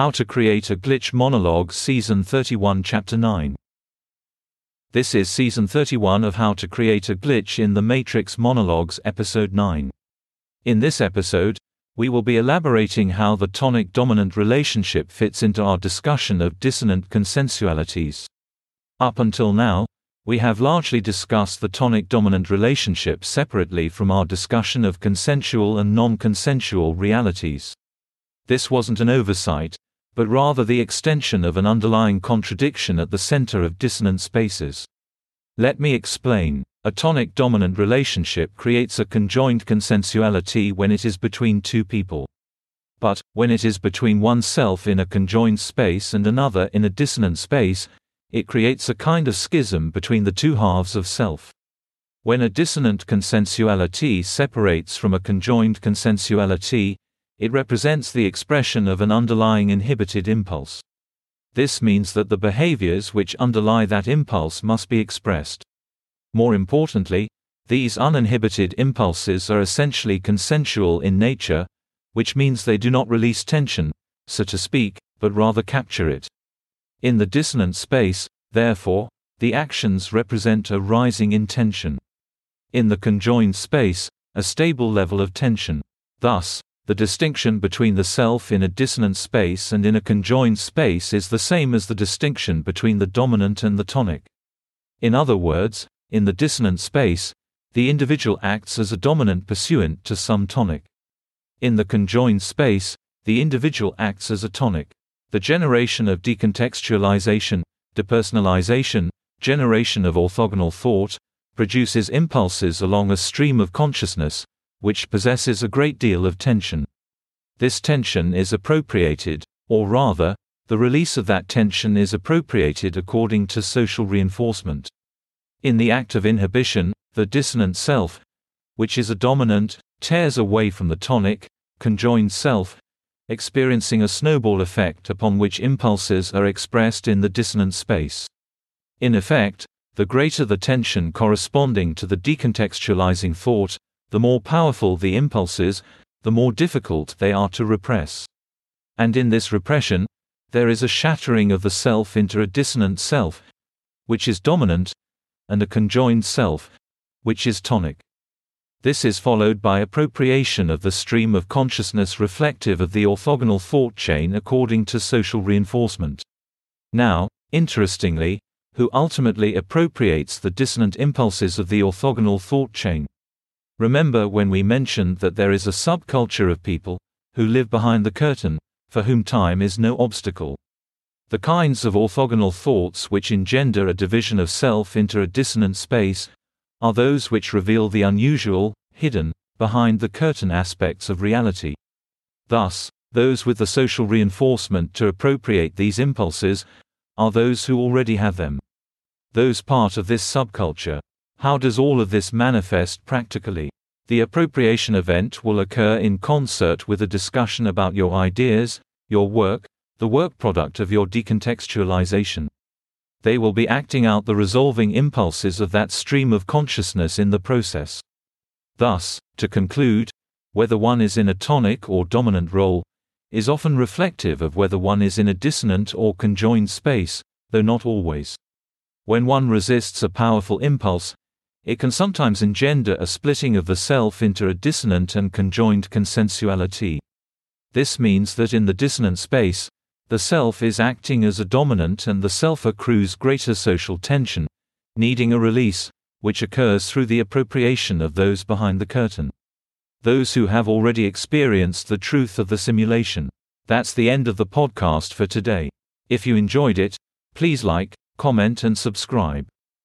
How to Create a Glitch Monologue Season 31 Chapter 9 This is Season 31 of How to Create a Glitch in the Matrix Monologues Episode 9. In this episode, we will be elaborating how the tonic-dominant relationship fits into our discussion of dissonant consensualities. Up until now, we have largely discussed the tonic-dominant relationship separately from our discussion of consensual and non-consensual realities. This wasn't an oversight, but rather the extension of an underlying contradiction at the center of dissonant spaces. Let me explain. A tonic dominant relationship creates a conjoined consensuality when it is between two people. But, when it is between oneself in a conjoined space and another in a dissonant space, it creates a kind of schism between the two halves of self. When a dissonant consensuality separates from a conjoined consensuality, it represents the expression of an underlying inhibited impulse. This means that the behaviors which underlie that impulse must be expressed. More importantly, these uninhibited impulses are essentially consensual in nature, which means they do not release tension, so to speak, but rather capture it. In the dissonant space, therefore, the actions represent a rising in tension. In the conjoined space, a stable level of tension. Thus, the distinction between the self in a dissonant space and in a conjoined space is the same as the distinction between the dominant and the tonic. In other words, in the dissonant space, the individual acts as a dominant pursuant to some tonic. In the conjoined space, the individual acts as a tonic. The generation of decontextualization, depersonalization, generation of orthogonal thought, produces impulses along a stream of consciousness, which possesses a great deal of tension. This tension is appropriated, or rather, the release of that tension is appropriated according to social reinforcement. In the act of inhibition, the dissonant self, which is a dominant, tears away from the tonic, conjoined self, experiencing a snowball effect upon which impulses are expressed in the dissonant space. In effect, the greater the tension corresponding to the decontextualizing thought, the more powerful the impulses, the more difficult they are to repress. And in this repression, there is a shattering of the self into a dissonant self, which is dominant, and a conjoined self, which is tonic. This is followed by appropriation of the stream of consciousness reflective of the orthogonal thought chain according to social reinforcement. Now, interestingly, who ultimately appropriates the dissonant impulses of the orthogonal thought chain? Remember when we mentioned that there is a subculture of people who live behind the curtain, for whom time is no obstacle. The kinds of orthogonal thoughts which engender a division of self into a dissonant space are those which reveal the unusual, hidden, behind the curtain aspects of reality. Thus, those with the social reinforcement to appropriate these impulses are those who already have them. Those part of this subculture how does all of this manifest practically? The appropriation event will occur in concert with a discussion about your ideas, your work, the work product of your decontextualization. They will be acting out the resolving impulses of that stream of consciousness in the process. Thus, to conclude, whether one is in a tonic or dominant role, is often reflective of whether one is in a dissonant or conjoined space, though not always. When one resists a powerful impulse, it can sometimes engender a splitting of the self into a dissonant and conjoined consensuality. This means that in the dissonant space, the self is acting as a dominant and the self accrues greater social tension, needing a release, which occurs through the appropriation of those behind the curtain. Those who have already experienced the truth of the simulation. That's the end of the podcast for today. If you enjoyed it, please like, comment, and subscribe.